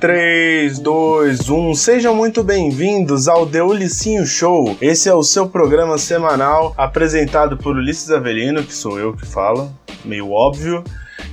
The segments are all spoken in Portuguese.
3, 2, 1, sejam muito bem-vindos ao The Ulissinho Show. Esse é o seu programa semanal apresentado por Ulisses Avelino, que sou eu que falo, meio óbvio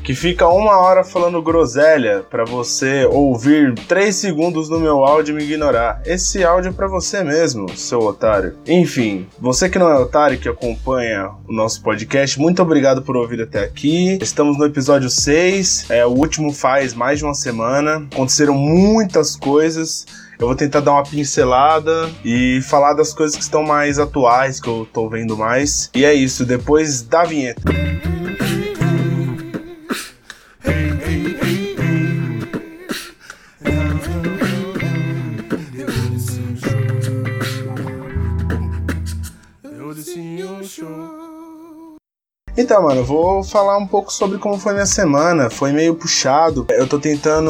que fica uma hora falando groselha para você ouvir três segundos no meu áudio e me ignorar. Esse áudio é para você mesmo, seu otário. Enfim, você que não é otário que acompanha o nosso podcast, muito obrigado por ouvir até aqui. Estamos no episódio 6, é, o último faz mais de uma semana. Aconteceram muitas coisas. Eu vou tentar dar uma pincelada e falar das coisas que estão mais atuais, que eu tô vendo mais. E é isso, depois da vinheta. Então, mano, vou falar um pouco sobre como foi minha semana. Foi meio puxado. Eu tô tentando.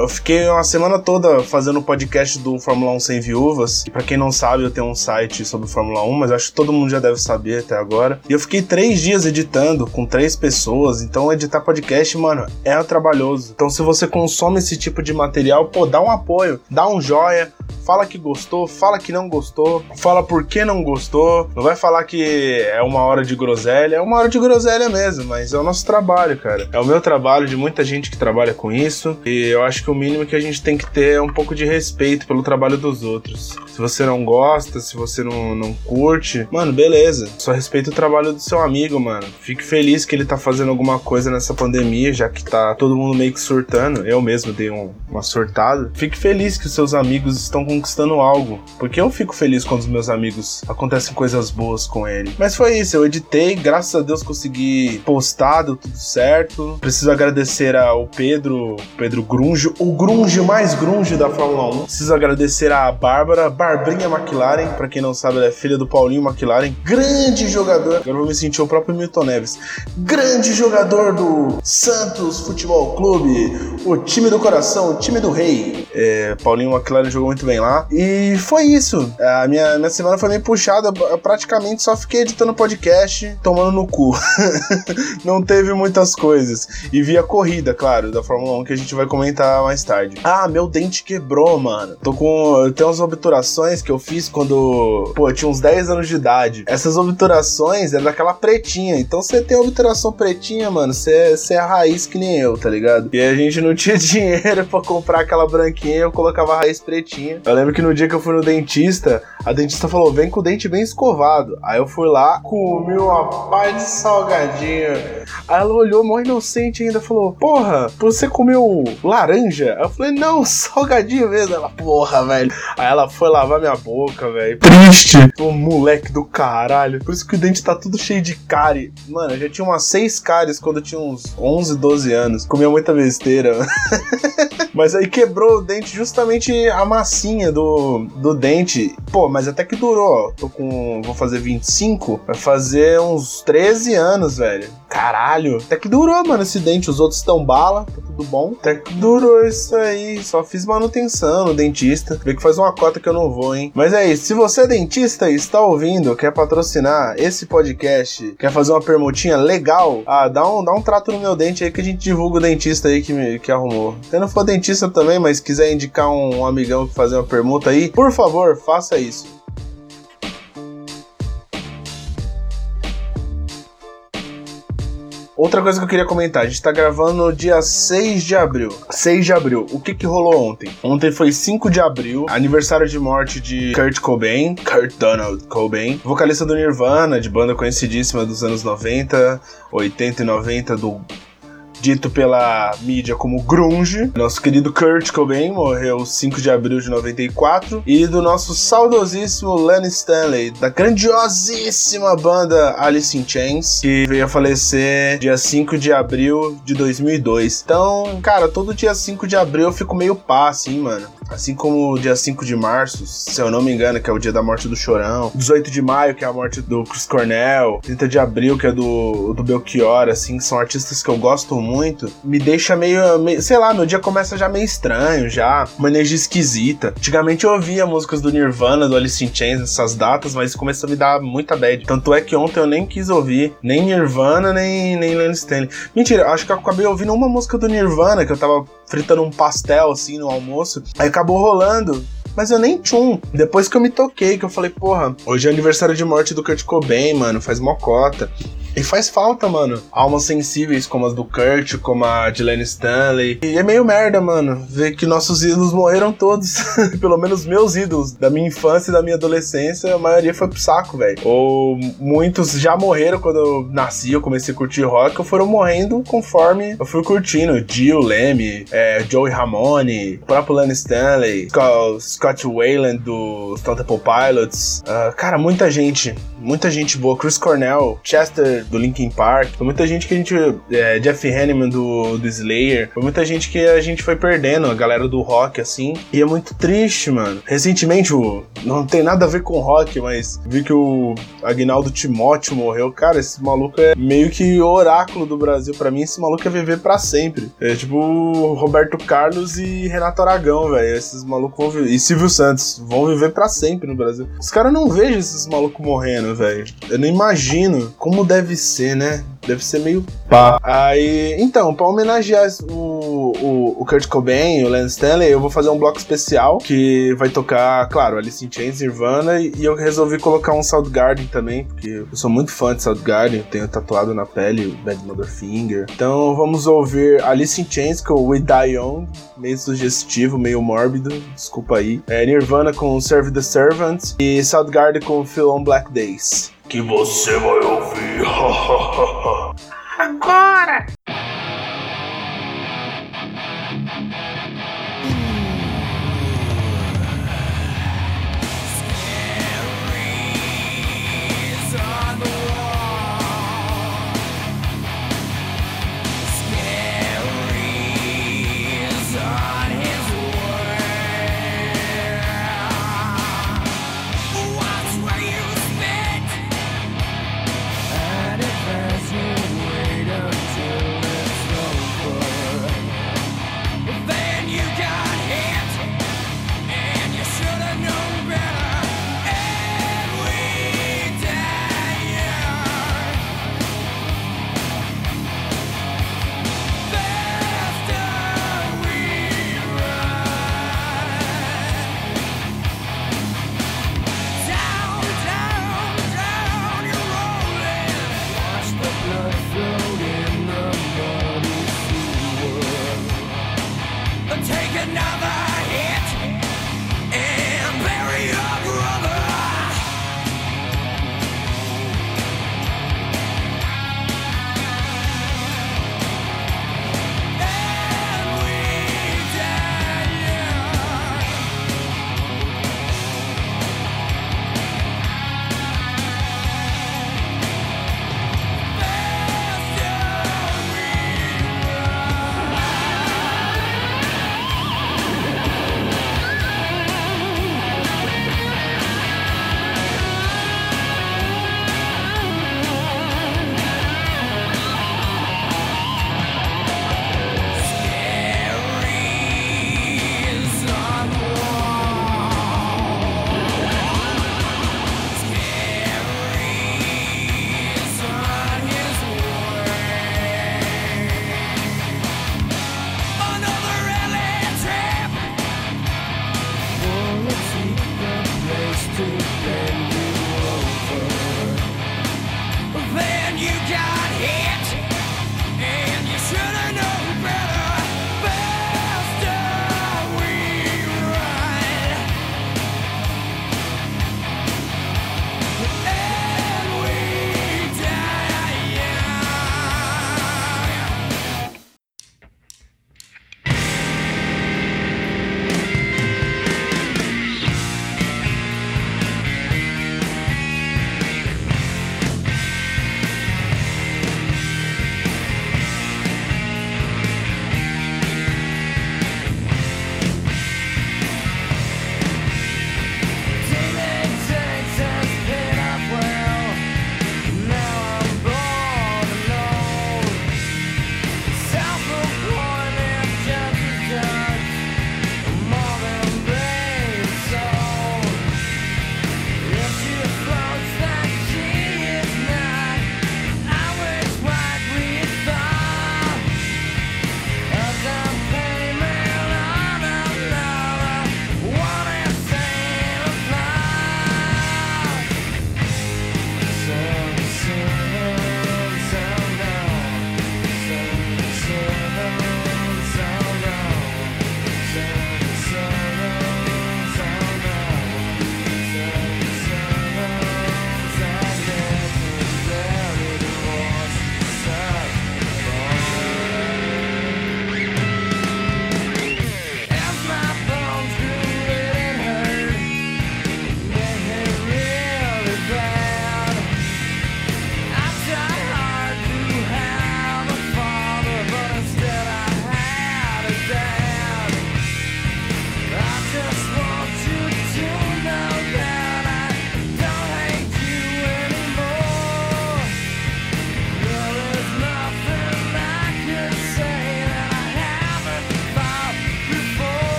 Eu fiquei uma semana toda fazendo o podcast do Fórmula 1 sem viúvas. E pra quem não sabe, eu tenho um site sobre Fórmula 1, mas acho que todo mundo já deve saber até agora. E eu fiquei três dias editando com três pessoas. Então, editar podcast, mano, é trabalhoso. Então, se você consome esse tipo de material, pô, dá um apoio, dá um joia fala que gostou, fala que não gostou, fala por que não gostou. Não vai falar que é uma hora de groselha, é uma hora de groselha mesmo, mas é o nosso trabalho, cara. É o meu trabalho, de muita gente que trabalha com isso, e eu acho que o mínimo que a gente tem que ter é um pouco de respeito pelo trabalho dos outros. Se você não gosta, se você não, não curte, mano, beleza. Só respeita o trabalho do seu amigo, mano. Fique feliz que ele tá fazendo alguma coisa nessa pandemia, já que tá todo mundo meio que surtando. Eu mesmo dei um, uma surtada. Fique feliz que os seus amigos estão com conquistando algo. Porque eu fico feliz quando os meus amigos acontecem coisas boas com ele. Mas foi isso, eu editei, graças a Deus consegui postar, deu tudo certo. Preciso agradecer ao Pedro, Pedro Grunge, o Grunge mais Grunge da Fórmula 1. Preciso agradecer a Bárbara, Barbrinha McLaren, para quem não sabe, ela é filha do Paulinho McLaren, grande jogador. Agora vou me sentir o próprio Milton Neves. Grande jogador do Santos Futebol Clube, o time do coração, o time do rei. É, Paulinho McLaren jogou muito bem lá. E foi isso. A minha, minha semana foi meio puxada. Eu praticamente só fiquei editando podcast, tomando no cu. Não teve muitas coisas. E vi a corrida, claro, da Fórmula 1 que a gente vai comentar mais tarde. Ah, meu dente quebrou, mano. Tô com. Tenho umas obturações que eu fiz quando. Pô, eu tinha uns 10 anos de idade. Essas obturações é daquela pretinha. Então você tem obturação pretinha, mano. Você é a raiz que nem eu, tá ligado? E a gente não tinha dinheiro pra comprar aquela branquinha. Eu colocava a raiz pretinha. Eu lembro que no dia que eu fui no dentista, a dentista falou: vem com o dente bem escovado. Aí eu fui lá, comi uma paz de salgadinho. Aí ela olhou, mó inocente ainda, falou: Porra, você comeu laranja? Aí eu falei: Não, salgadinho mesmo. Ela, porra, velho. Aí ela foi lavar minha boca, velho. Triste. O moleque do caralho. Por isso que o dente tá tudo cheio de cárie. Mano, eu já tinha umas seis cáries quando eu tinha uns 11, 12 anos. Comia muita besteira. Mas aí quebrou o dente justamente a massinha do, do dente. Pô, mas até que durou. Tô com. Vou fazer 25. Vai fazer uns 13 anos, velho. Caralho. Até que durou, mano, esse dente. Os outros estão bala, tá tudo bom. Até que durou isso aí. Só fiz manutenção no dentista. Vê que faz uma cota que eu não vou, hein? Mas é isso. Se você é dentista e está ouvindo, quer patrocinar esse podcast, quer fazer uma permutinha legal, ah, dá um, dá um trato no meu dente aí que a gente divulga o dentista aí que, me, que arrumou. Se não for dentista também, mas quiser indicar um, um amigão que fazer uma permuta aí, por favor, faça isso. Outra coisa que eu queria comentar, a gente tá gravando no dia 6 de abril. 6 de abril, o que que rolou ontem? Ontem foi 5 de abril, aniversário de morte de Kurt Cobain, Kurt Donald Cobain, vocalista do Nirvana, de banda conhecidíssima dos anos 90, 80 e 90 do dito pela mídia como grunge. Nosso querido Kurt Cobain morreu 5 de abril de 94 e do nosso saudosíssimo Lenny Stanley, da grandiosíssima banda Alice in Chains, que veio a falecer dia 5 de abril de 2002. Então, cara, todo dia 5 de abril eu fico meio pá, assim, mano. Assim como o dia 5 de março, se eu não me engano, que é o dia da morte do Chorão. 18 de maio, que é a morte do Chris Cornell. 30 de abril, que é do, do Belchior, assim, são artistas que eu gosto muito. Me deixa meio, meio, sei lá, meu dia começa já meio estranho, já. Uma energia esquisita. Antigamente eu ouvia músicas do Nirvana, do Alice in Chains, nessas datas, mas começou a me dar muita bad. Tanto é que ontem eu nem quis ouvir nem Nirvana, nem, nem Lennon Stanley. Mentira, acho que eu acabei ouvindo uma música do Nirvana, que eu tava fritando um pastel, assim, no almoço. Aí acabou rolando mas eu nem tchum. Depois que eu me toquei, que eu falei, porra, hoje é aniversário de morte do Kurt Cobain, mano, faz mocota. E faz falta, mano. Almas sensíveis como as do Kurt, como a de Lenny Stanley. E é meio merda, mano, ver que nossos ídolos morreram todos. Pelo menos meus ídolos da minha infância e da minha adolescência, a maioria foi pro saco, velho. Ou muitos já morreram quando eu nasci, eu comecei a curtir rock, ou foram morrendo conforme eu fui curtindo. Jill, Leme, é, Joey Ramone, o próprio Lenny Stanley, Scott Wayland do Stone Temple Pilots. Uh, cara, muita gente, muita gente boa. Chris Cornell, Chester do Linkin Park, foi muita gente que a gente. É, Jeff Hanneman do, do Slayer, foi muita gente que a gente foi perdendo, a galera do rock, assim. E é muito triste, mano. Recentemente, o, não tem nada a ver com rock, mas vi que o Agnaldo Timóteo morreu. Cara, esse maluco é meio que oráculo do Brasil. para mim, esse maluco é viver para sempre. É tipo Roberto Carlos e Renato Aragão, velho. Esses malucos vão. E Silvio Santos vão viver para sempre no Brasil. Os caras não vejam esses malucos morrendo, velho. Eu não imagino como deve ser, né? Deve ser meio pá. Aí, então, pra homenagear o, o, o Kurt Cobain o Lance Stanley, eu vou fazer um bloco especial que vai tocar, claro, Alice in Chains, Nirvana, e, e eu resolvi colocar um Soundgarden também, porque eu sou muito fã de Soundgarden, tenho tatuado na pele o Bad Mother Finger. Então vamos ouvir Alice in Chains com We Die Young, meio sugestivo, meio mórbido, desculpa aí. É, Nirvana com Serve the Servant e Soundgarden com Feel on Black Days que você vai ouvir. Agora!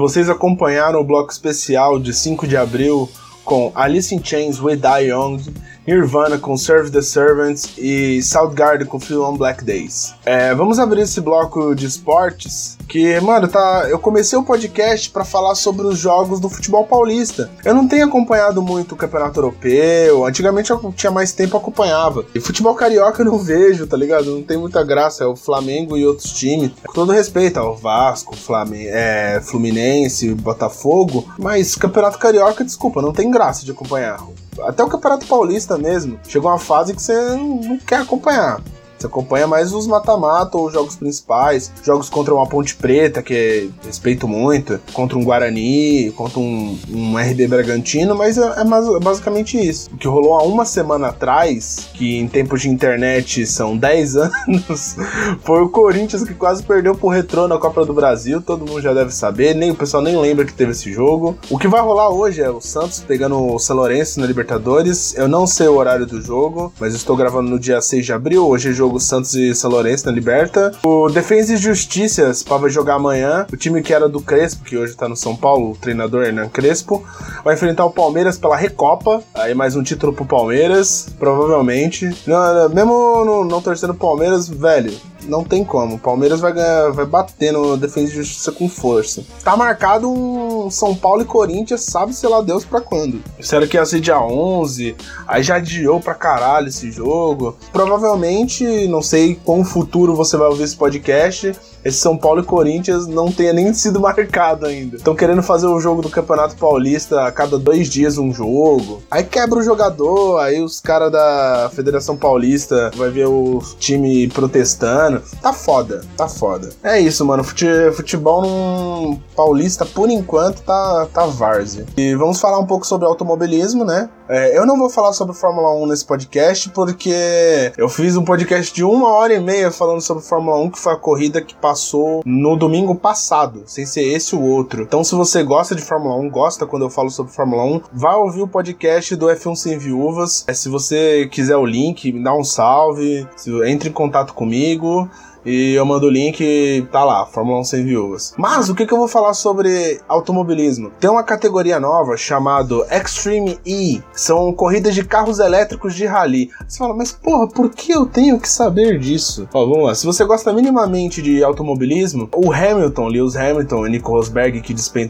Vocês acompanharam o bloco especial de 5 de abril com Alice in Chains We Die Young, Nirvana com Serve the Servants e Soundgarden com Feel on Black Days. É, vamos abrir esse bloco de esportes que, mano, tá, eu comecei o podcast para falar sobre os jogos do futebol paulista. Eu não tenho acompanhado muito o Campeonato Europeu, antigamente eu tinha mais tempo acompanhava. E futebol carioca eu não vejo, tá ligado? Não tem muita graça, é o Flamengo e outros times. Com todo respeito ao Vasco, Flamengo, é, Fluminense, Botafogo, mas Campeonato Carioca, desculpa, não tem graça de acompanhar. Até o Campeonato Paulista mesmo. Chegou uma fase que você não quer acompanhar. Você acompanha mais os mata-mata ou os jogos principais, jogos contra uma Ponte Preta, que respeito muito, contra um Guarani, contra um, um RB Bragantino, mas é, é, basicamente isso. O que rolou há uma semana atrás, que em tempos de internet são 10 anos, foi o Corinthians que quase perdeu pro Retrô na Copa do Brasil, todo mundo já deve saber, nem o pessoal nem lembra que teve esse jogo. O que vai rolar hoje é o Santos pegando o São Lourenço na Libertadores. Eu não sei o horário do jogo, mas estou gravando no dia 6 de abril, hoje é jogo jogo Santos e São Lourenço na Liberta. O Defesa e Justiça vai jogar amanhã. O time que era do Crespo, que hoje tá no São Paulo, o treinador Hernan Crespo, vai enfrentar o Palmeiras pela Recopa. Aí mais um título pro Palmeiras, provavelmente. Não, mesmo não, não torcendo Palmeiras, velho, não tem como. O Palmeiras vai, vai bater no Defesa e Justiça com força. Tá marcado um São Paulo e Corinthians, sabe-se lá Deus pra quando. Disseram que ia ser dia 11, aí já adiou pra caralho esse jogo. Provavelmente, não sei quão futuro você vai ouvir esse podcast, esse São Paulo e Corinthians não tenha nem sido marcado ainda. Estão querendo fazer o jogo do Campeonato Paulista a cada dois dias um jogo. Aí quebra o jogador, aí os caras da Federação Paulista vai ver o time protestando. Tá foda, tá foda. É isso, mano. Futebol num paulista, por enquanto, tá, tá várzea. E vamos falar um pouco sobre automobilismo, né? É, eu não vou falar sobre Fórmula 1 nesse podcast, porque eu fiz um podcast de uma hora e meia falando sobre Fórmula 1, que foi a corrida que passou no domingo passado, sem ser esse ou outro. Então, se você gosta de Fórmula 1, gosta quando eu falo sobre Fórmula 1, vá ouvir o podcast do F1 Sem Viúvas. É, se você quiser o link, me dá um salve, entre em contato comigo e eu mando o link, tá lá, Fórmula 1 sem viúvas. Mas o que, que eu vou falar sobre automobilismo? Tem uma categoria nova chamada Extreme E, são corridas de carros elétricos de rally. Você fala, mas porra, por que eu tenho que saber disso? Ó, vamos lá, se você gosta minimamente de automobilismo, o Hamilton, Lewis Hamilton e Nico Rosberg, que dispensam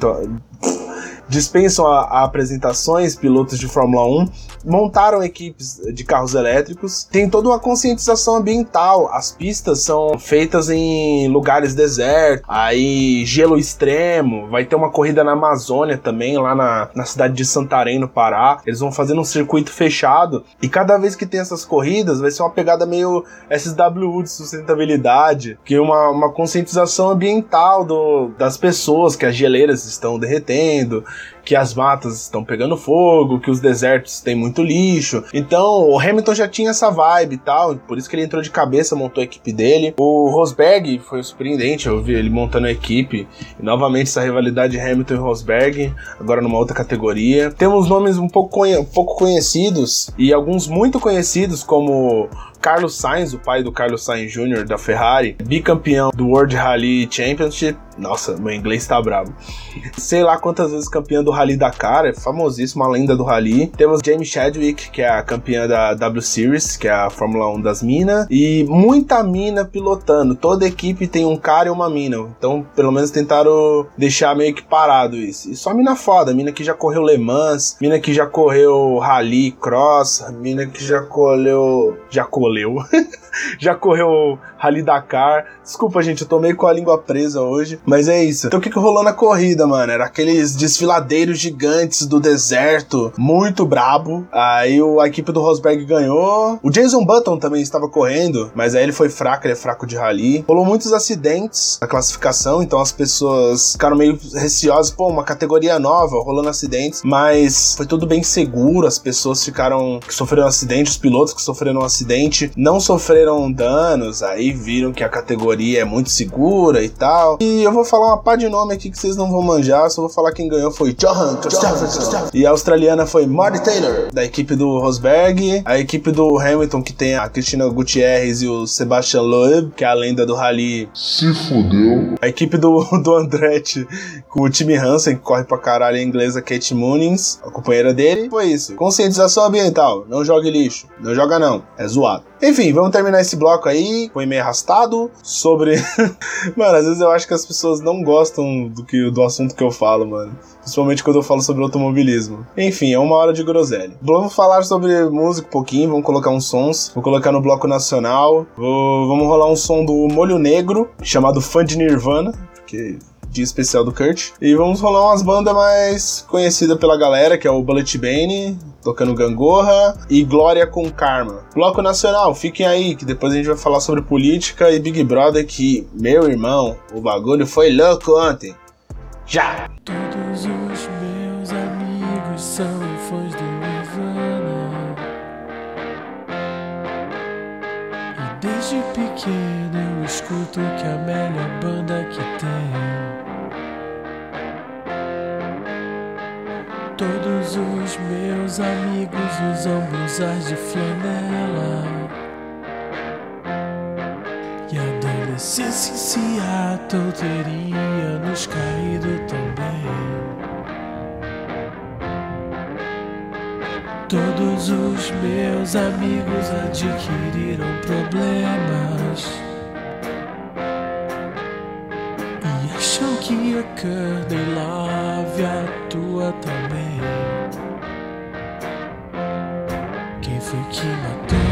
dispensam a, a apresentações, pilotos de Fórmula 1, montaram equipes de carros elétricos. Tem toda uma conscientização ambiental. As pistas são feitas em lugares desertos, aí gelo extremo. Vai ter uma corrida na Amazônia também, lá na, na cidade de Santarém, no Pará. Eles vão fazendo um circuito fechado. E cada vez que tem essas corridas, vai ser uma pegada meio SWU de sustentabilidade, que é uma, uma conscientização ambiental do, das pessoas, que as geleiras estão derretendo, que as matas estão pegando fogo, que os desertos têm muito lixo. Então, o Hamilton já tinha essa vibe e tal, por isso que ele entrou de cabeça, montou a equipe dele. O Rosberg foi surpreendente, eu vi ele montando a equipe. E novamente essa rivalidade Hamilton e Rosberg, agora numa outra categoria. Temos nomes um pouco, conhe pouco conhecidos e alguns muito conhecidos, como Carlos Sainz, o pai do Carlos Sainz Jr. da Ferrari, bicampeão do World Rally Championship. Nossa, meu inglês tá bravo. Sei lá quantas vezes campeão do Rally Dakar, é famosíssima, lenda do Rally. Temos Jamie Chadwick, que é a campeã da W Series, que é a Fórmula 1 das minas, e muita mina pilotando. Toda equipe tem um cara e uma mina. Então, pelo menos tentaram deixar meio que parado isso. E só mina foda, mina que já correu Le Mans, mina que já correu Rally Cross, mina que já correu já correu leu. já correu Rally Dakar. Desculpa, gente, eu tô meio com a língua presa hoje. Mas é isso. Então o que, que rolou na corrida, mano? Era aqueles desfiladeiros gigantes do deserto, muito brabo. Aí a equipe do Rosberg ganhou. O Jason Button também estava correndo, mas aí ele foi fraco, ele é fraco de rally. Rolou muitos acidentes na classificação, então as pessoas ficaram meio receosas. Pô, uma categoria nova, rolando acidentes. Mas foi tudo bem seguro, as pessoas ficaram. que sofreram acidente, os pilotos que sofreram um acidente aparentemente não sofreram danos, aí viram que a categoria é muito segura e tal. E eu vou falar uma pá de nome aqui que vocês não vão manjar, só vou falar quem ganhou foi Johan E a australiana foi Marty Taylor, da equipe do Rosberg. A equipe do Hamilton, que tem a Cristina Gutierrez e o Sebastian Loeb, que é a lenda do rally. Se fudeu. A equipe do, do Andretti, com o time Hansen, que corre pra caralho, a inglesa Kate Munnings, a companheira dele. Foi isso. Conscientização ambiental. Não jogue lixo. Não joga não. É zoado. Enfim, vamos terminar esse bloco aí. Foi meio arrastado sobre. mano, às vezes eu acho que as pessoas não gostam do, que, do assunto que eu falo, mano. Principalmente quando eu falo sobre automobilismo. Enfim, é uma hora de groselha. Vamos falar sobre música um pouquinho, vamos colocar uns sons. Vou colocar no bloco nacional. Vou, vamos rolar um som do Molho Negro, chamado Fã de Nirvana, que dia especial do Kurt. E vamos rolar umas bandas mais conhecidas pela galera, que é o Bullet Bane, tocando Gangorra, e Glória com Karma. Bloco Nacional, fiquem aí, que depois a gente vai falar sobre política e Big Brother, que, meu irmão, o bagulho foi louco ontem. Já! Todos os meus amigos são fãs do Nirvana. E desde pequeno eu escuto que a melhor amigos usam blusas de flanela. E a adolescência em Seattle teria nos caído também. Todos os meus amigos adquiriram problemas. E acham que a Courtney Love atua também. Quem foi que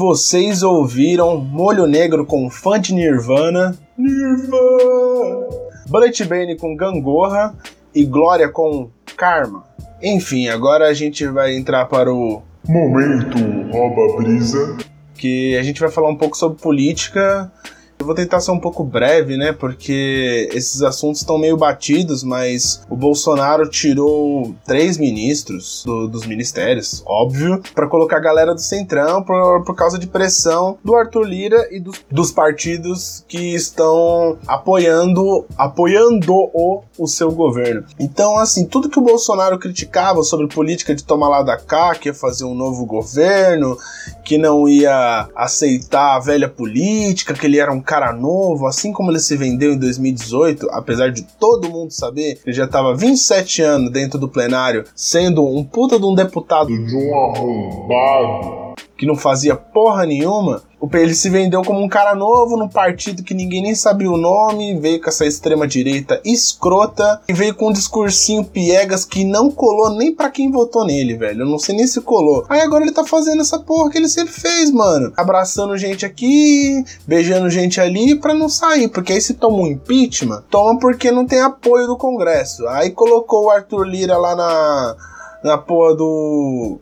vocês ouviram Molho Negro com de Nirvana. Nirvana! Bullet Bane com Gangorra e Glória com Karma. Enfim, agora a gente vai entrar para o Momento rouba brisa. que a gente vai falar um pouco sobre política. Eu vou tentar ser um pouco breve, né? Porque esses assuntos estão meio batidos, mas o Bolsonaro tirou três ministros do- dos ministérios, óbvio, para colocar a galera do Centrão por, por causa de pressão do Arthur Lira e dos, dos partidos que estão apoiando apoiando o, o seu governo. Então, assim, tudo que o Bolsonaro criticava sobre política de tomar lá da cá, que ia fazer um novo governo, que não ia aceitar a velha política, que ele era um cara novo, assim como ele se vendeu em 2018, apesar de todo mundo saber que ele já estava 27 anos dentro do plenário, sendo um puta de um deputado De um arrombado. Que não fazia porra nenhuma, ele se vendeu como um cara novo num partido que ninguém nem sabia o nome, veio com essa extrema direita escrota e veio com um discursinho piegas que não colou nem pra quem votou nele, velho. Eu não sei nem se colou. Aí agora ele tá fazendo essa porra que ele sempre fez, mano. Abraçando gente aqui, beijando gente ali pra não sair, porque aí se toma um impeachment, toma porque não tem apoio do Congresso. Aí colocou o Arthur Lira lá na na porra do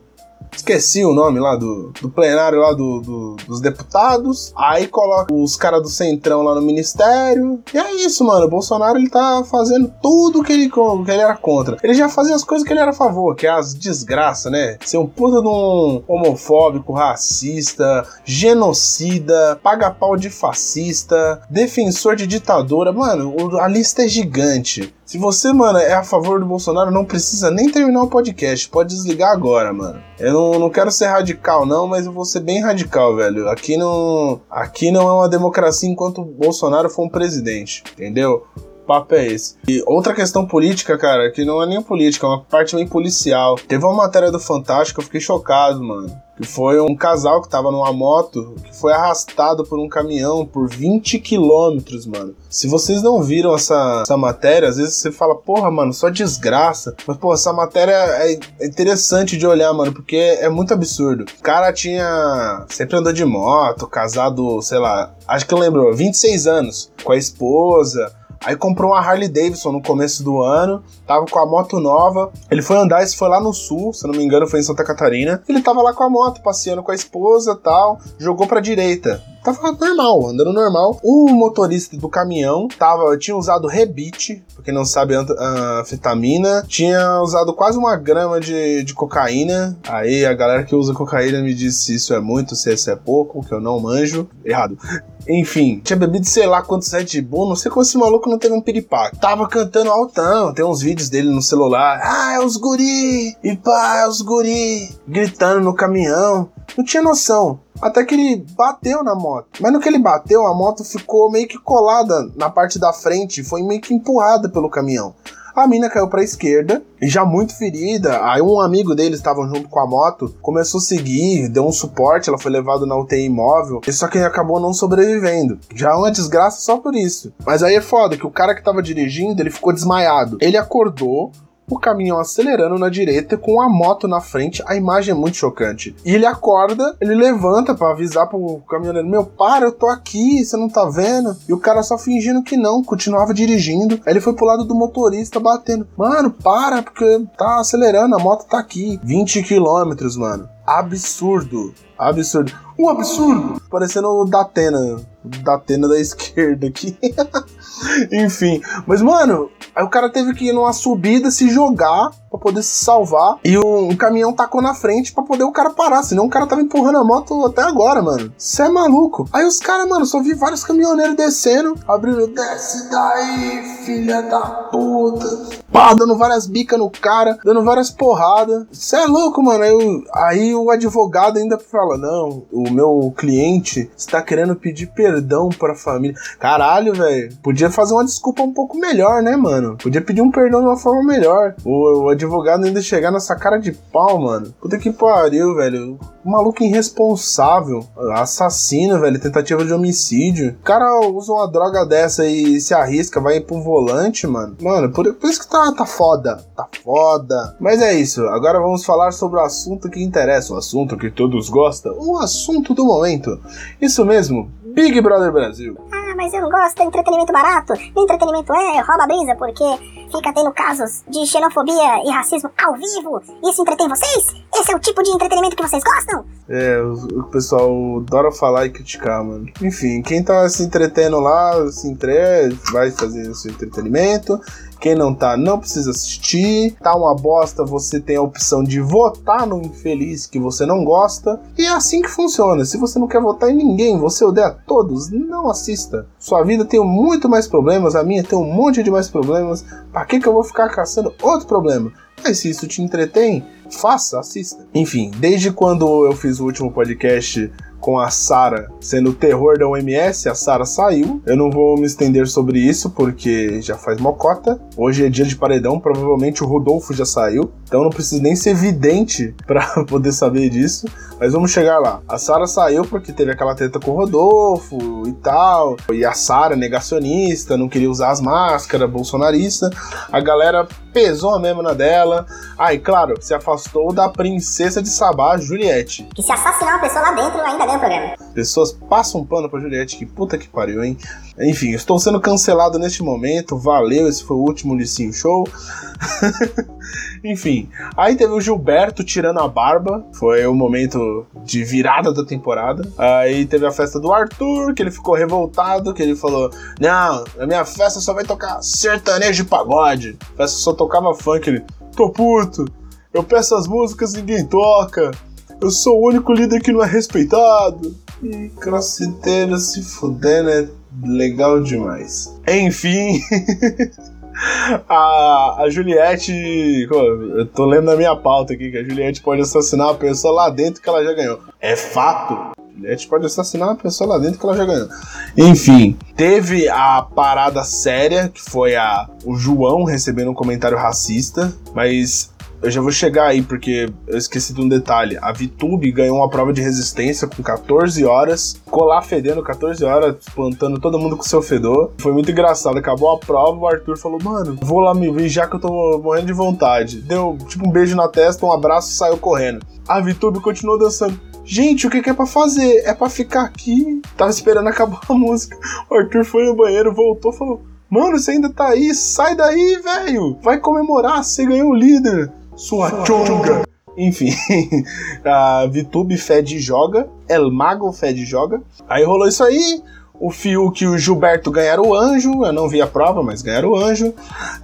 Esqueci o nome lá do, do plenário lá do, do- dos deputados. Aí coloca os caras do Centrão lá no ministério. E é isso, mano. O Bolsonaro ele tá fazendo tudo que ele, que ele era contra. Ele já fazia as coisas que ele era a favor, que é as desgraças, né? Ser um puta de um homofóbico, racista, genocida, paga pau de fascista, defensor de ditadura. Mano, a lista é gigante. Se você, mano, é a favor do Bolsonaro, não precisa nem terminar o podcast. Pode desligar agora, mano. Eu não, não quero ser radical, não, mas eu vou ser bem radical, velho. Aqui não, aqui não é uma democracia enquanto o Bolsonaro for um presidente, entendeu? Papo é esse. E outra questão política, cara, que não é nem política, é uma parte meio policial. Teve uma matéria do Fantástico, eu fiquei chocado, mano. Que foi um casal que tava numa moto que foi arrastado por um caminhão por 20 quilômetros, mano. Se vocês não viram essa, essa matéria, às vezes você fala, porra, mano, só desgraça. Mas, pô, essa matéria é é interessante de olhar, mano, porque é muito absurdo. O cara tinha. Sempre andou de moto, casado, sei lá, acho que eu lembro, 26 anos, com a esposa. Aí comprou uma Harley Davidson no começo do ano, tava com a moto nova. Ele foi andar, isso foi lá no sul, se não me engano, foi em Santa Catarina. Ele tava lá com a moto, passeando com a esposa tal, jogou pra direita. tava normal, andando normal. O motorista do caminhão tava, tinha usado rebite, pra quem não sabe, anfetamina, tinha usado quase uma grama de, de cocaína. Aí a galera que usa cocaína me disse se isso é muito, se isso é pouco, que eu não manjo. Errado. Enfim, tinha bebido sei lá quantos Red Bull, não sei como esse maluco não teve um piripaque. Tava cantando altão, tem uns vídeos dele no celular. Ah, é os guri! E pá, é os guri! Gritando no caminhão. Não tinha noção. Até que ele bateu na moto. Mas no que ele bateu, a moto ficou meio que colada na parte da frente, foi meio que empurrada pelo caminhão. A mina caiu pra esquerda, e já muito ferida. Aí um amigo deles estavam junto com a moto, começou a seguir, deu um suporte, ela foi levada na UTI imóvel, só que acabou não sobrevivendo. Já é uma desgraça só por isso. Mas aí é foda que o cara que tava dirigindo, ele ficou desmaiado. Ele acordou, o caminhão acelerando na direita com a moto na frente. A imagem é muito chocante. E ele acorda, ele levanta para avisar pro caminhoneiro: Meu, para, eu tô aqui, você não tá vendo? E o cara só fingindo que não, continuava dirigindo. Aí ele foi pro lado do motorista batendo: Mano, para, porque tá acelerando, a moto tá aqui. 20 quilômetros, mano. Absurdo. Absurdo. Um absurdo! Parecendo o Datena. O Datena da esquerda aqui. Enfim. Mas, mano, aí o cara teve que ir numa subida, se jogar pra poder se salvar. E um caminhão tacou na frente pra poder o cara parar. Senão o cara tava empurrando a moto até agora, mano. Você é maluco. Aí os caras, mano, só vi vários caminhoneiros descendo, abrindo, desce daí, filha da puta. Pá, dando várias bicas no cara, dando várias porradas. Você é louco, mano. Aí, o- aí o advogado ainda fala: Não, o meu cliente está querendo pedir perdão pra família. Caralho, velho. Podia fazer uma desculpa um pouco melhor, né, mano? Podia pedir um perdão de uma forma melhor. O, o advogado ainda chegar nessa cara de pau, mano. Puta que pariu, velho. Um maluco irresponsável. Assassino, velho. Tentativa de homicídio. O cara usa uma droga dessa e se arrisca, vai pro volante, mano. Mano, por, por isso que tá, tá foda. Tá foda. Mas é isso. Agora vamos falar sobre o assunto que interessa. O assunto que todos gostam. O assunto do momento. Isso mesmo. Big Brother Brasil. Ah, mas eu não gosto de entretenimento barato. Entretenimento é rouba brisa, porque fica tendo casos de xenofobia e racismo ao vivo. Isso entretém vocês? Esse é o tipo de entretenimento que vocês gostam? É, o, pessoal adora falar e criticar, mano. Enfim, quem tá se entretendo lá, se entre, vai fazer o seu entretenimento. Quem não tá, não precisa assistir. Tá uma bosta, você tem a opção de votar no infeliz que você não gosta. E é assim que funciona. Se você não quer votar em ninguém, você odeia todos, não assista. Sua vida tem muito mais problemas, a minha tem um monte de mais problemas. Pra que, que eu vou ficar caçando outro problema? Mas se isso te entretém, faça, assista. Enfim, desde quando eu fiz o último podcast com a Sara sendo o terror da OMS, a Sara saiu. Eu não vou me estender sobre isso porque já faz mocota. Hoje é dia de paredão, provavelmente o Rodolfo já saiu. Então não preciso nem ser vidente para poder saber disso. Mas vamos chegar lá. A Sara saiu porque teve aquela treta com o Rodolfo e tal. E a Sara, negacionista, não queria usar as máscaras, bolsonarista. A galera pesou mesmo na dela. Ah, e claro, se afastou da princesa de Sabá, Juliette. Que se assassinar uma pessoa lá dentro ainda programa. Pessoas passam pano pra Juliette, que puta que pariu, hein? Enfim, estou sendo cancelado neste momento. Valeu, esse foi o último Licinho Show. Enfim, aí teve o Gilberto tirando a barba, foi o momento de virada da temporada. Aí teve a festa do Arthur, que ele ficou revoltado, que ele falou: Não, a minha festa só vai tocar sertanejo e pagode. A festa só tocava funk. Ele, tô puto, eu peço as músicas e ninguém toca. Eu sou o único líder que não é respeitado. E crossfiteiro se fudendo é legal demais. Enfim. a, a Juliette. Eu tô lendo na minha pauta aqui que a Juliette pode assassinar uma pessoa lá dentro que ela já ganhou. É fato. Juliette pode assassinar uma pessoa lá dentro que ela já ganhou. Enfim, teve a parada séria, que foi a, o João recebendo um comentário racista, mas eu já vou chegar aí, porque eu esqueci de um detalhe. A VTube ganhou uma prova de resistência com 14 horas, lá fedendo 14 horas, plantando todo mundo com seu fedor. Foi muito engraçado. Acabou a prova, o Arthur falou: Mano, vou lá me ver já que eu tô morrendo de vontade. Deu tipo um beijo na testa, um abraço e saiu correndo. A VTube continuou dançando. Gente, o que, é pra fazer? É pra ficar aqui. Tava esperando acabar a música. O Arthur foi no banheiro, voltou falou: Mano, você ainda tá aí? Sai daí, velho! Vai comemorar, você ganhou o líder! Sua chonga! Enfim, a VTube Fed joga, El Mago Fed joga. Aí rolou isso aí. O Fiuk e o Gilberto ganharam o anjo. Eu não vi a prova, mas ganharam o anjo.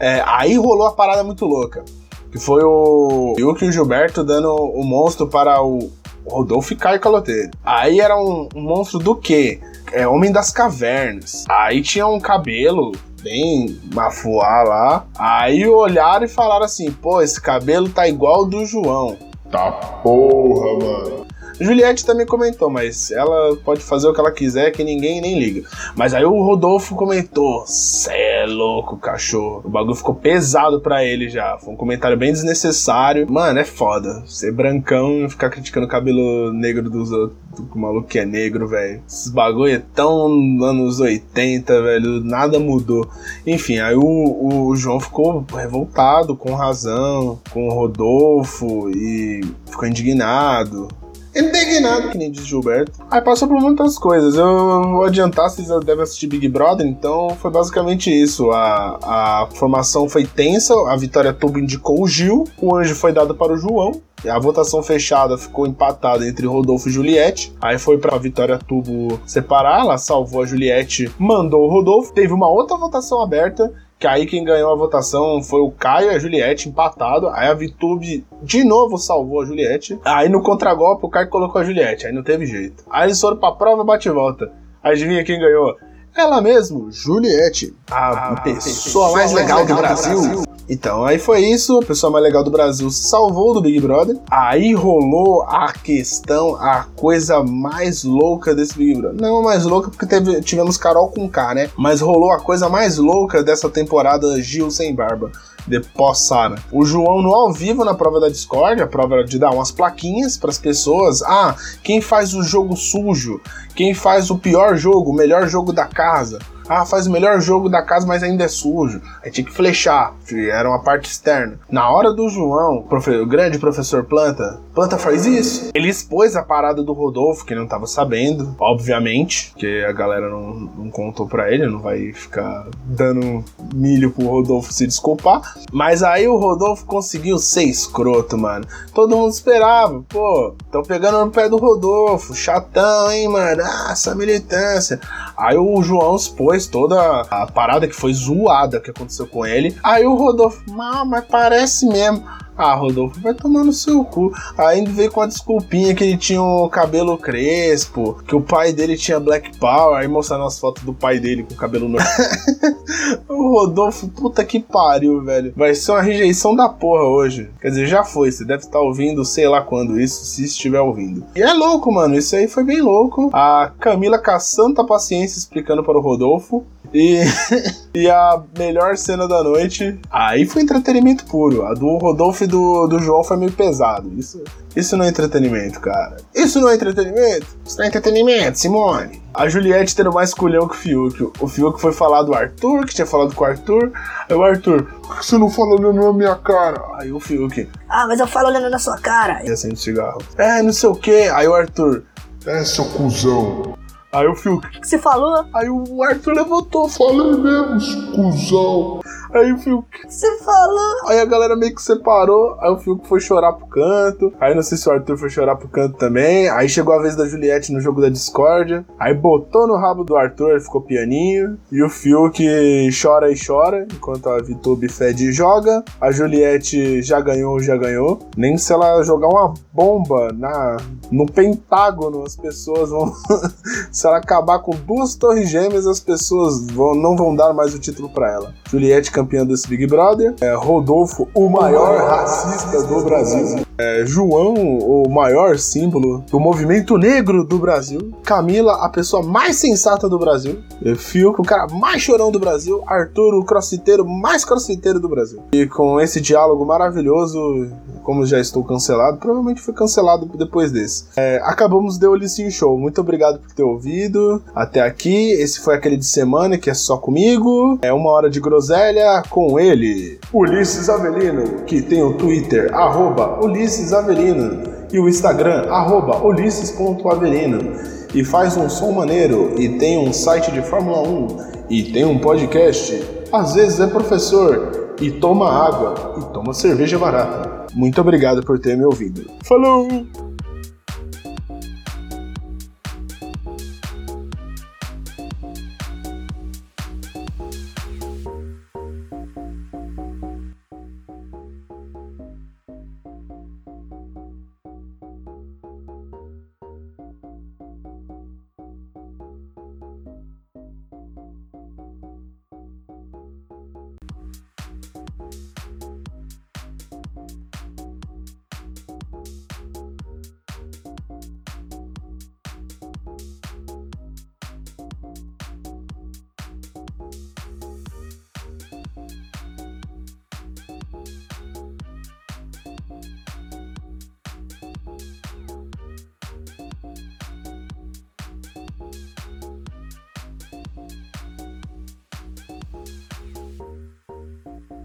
É, aí rolou a parada muito louca. Que foi o Fiuk e o Gilberto dando o monstro para o Rodolfo Caio Caloteiro. Aí era um, um monstro do quê? É Homem das Cavernas. Aí tinha um cabelo bem mafuá lá. Aí olharam e falaram assim: pô, esse cabelo tá igual ao do João. Tá porra, mano. Juliette também comentou, mas ela pode fazer o que ela quiser que ninguém nem liga. Mas aí o Rodolfo comentou: cê é louco, cachorro. O bagulho ficou pesado pra ele já. Foi um comentário bem desnecessário. Mano, é foda. Ser brancão e ficar criticando o cabelo negro dos outros. O maluco que é negro, velho. Esses bagulho é tão anos 80, velho. Nada mudou. Enfim, aí o, o João ficou revoltado, com razão, com o Rodolfo e ficou indignado. Indignado, que nem diz Gilberto. Aí passou por muitas coisas. Eu vou adiantar, vocês devem assistir Big Brother, então foi basicamente isso. A, a formação foi tensa, a Vitória Tubo indicou o Gil, o anjo foi dado para o João. A votação fechada ficou empatada entre Rodolfo e Juliette. Aí foi pra Vitória Tubo separar, ela salvou a Juliette, mandou o Rodolfo. Teve uma outra votação aberta que aí quem ganhou a votação foi o Caio e a Juliette, empatado. Aí a Vitube de novo salvou a Juliette. Aí no contragolpe o Caio colocou a Juliette, aí não teve jeito. Aí eles foram pra prova bate e volta. Adivinha quem ganhou? Ela mesmo, Juliette, a, pessoa, mais legal, do, Brasil. Então, aí foi isso, a pessoa mais legal do Brasil salvou do Big Brother. Aí rolou a questão, a coisa mais louca desse Big Brother. Não mais louca porque teve, tivemos Carol com K, né? Mas rolou a coisa mais louca dessa temporada Gil sem barba de pós-Sara. O João no ao vivo na prova da Discord, a prova de dar umas plaquinhas para as pessoas. Ah, quem faz o jogo sujo? Quem faz o pior jogo, o melhor jogo da casa? Ah, faz o melhor jogo da casa, mas ainda é sujo. Aí tinha que flechar, era uma parte externa. Na hora do João, o, grande professor Planta, Planta faz isso. Ele expôs a parada do Rodolfo, que não tava sabendo, obviamente, que a galera não, não contou pra ele, não vai ficar dando milho pro Rodolfo se desculpar. Mas aí o Rodolfo conseguiu ser escroto, mano. Todo mundo esperava, pô, tão pegando no pé do Rodolfo, chatão, hein, mano, ah, essa militância. Aí o João expôs toda a parada que foi zoada que aconteceu com ele. Aí o Rodolfo, mas parece mesmo. Ah, Rodolfo, vai tomar no seu cu. Ainda veio com a desculpinha que ele tinha o cabelo crespo, que o pai dele tinha Black Power, aí mostrando as fotos do pai dele com o cabelo normal. o Rodolfo, puta que pariu, velho. Vai ser uma rejeição da porra hoje. Quer dizer, já foi. Você deve estar ouvindo, sei lá quando isso, se estiver ouvindo. E é louco, mano. Isso aí foi bem louco. A Camila com a santa paciência explicando para o Rodolfo. E, e a melhor cena da noite. Aí foi entretenimento puro. A do Rodolfo e do, do João foi meio pesado. Isso, isso não é entretenimento, cara. Isso não é entretenimento? Isso não é entretenimento, Simone. A Juliette tendo mais culhão que o Fiuk. O Fiuk foi falar do Arthur, que tinha falado com o Arthur. Aí o Arthur, por que você não fala olhando na minha cara? Aí o Fiuk, Ah, mas eu falo olhando na sua cara. e acende cigarro. É, não sei o que. Aí o Arthur, É, seu cuzão. Aí o Fiuk. O que você falou? Aí o Arthur levantou, Falei mesmo, cuzão. Aí o Fiuk. O que você falou? Aí a galera meio que separou. Aí o Fiuk foi chorar pro canto. Aí não sei se o Arthur foi chorar pro canto também. Aí chegou a vez da Juliette no jogo da discórdia. Aí botou no rabo do Arthur, ele ficou pianinho. E o Fiuk chora e chora. Enquanto a Vitube Fed joga. A Juliette já ganhou, já ganhou. Nem se ela jogar uma bomba na, no Pentágono, as pessoas vão. se ela acabar com duas torres gêmeas, as pessoas vão, não vão dar mais o título pra ela. Juliette campeã desse Big Brother. É, Rodolfo, o maior racista do Brasil. É, João, o maior símbolo do movimento negro do Brasil. Camila, a pessoa mais sensata do Brasil. É, Fiuk, o cara mais chorão do Brasil. Arthur, o crossfiteiro mais crossfiteiro do Brasil. E com esse diálogo maravilhoso, como já estou cancelado, provavelmente foi cancelado depois desse. É, acabamos de Olicinho Show. Muito obrigado por ter ouvido até aqui. Esse foi aquele de semana que é só comigo. É uma hora de groselha com ele, Ulisses Avelino, que tem o Twitter, arroba Ulisses Avelino, e o Instagram, arroba ulisses.avelino. E faz um som maneiro, e tem um site de Fórmula 1, e tem um podcast. Às vezes é professor, e toma água, e toma cerveja barata. Muito obrigado por ter me ouvido. Falou!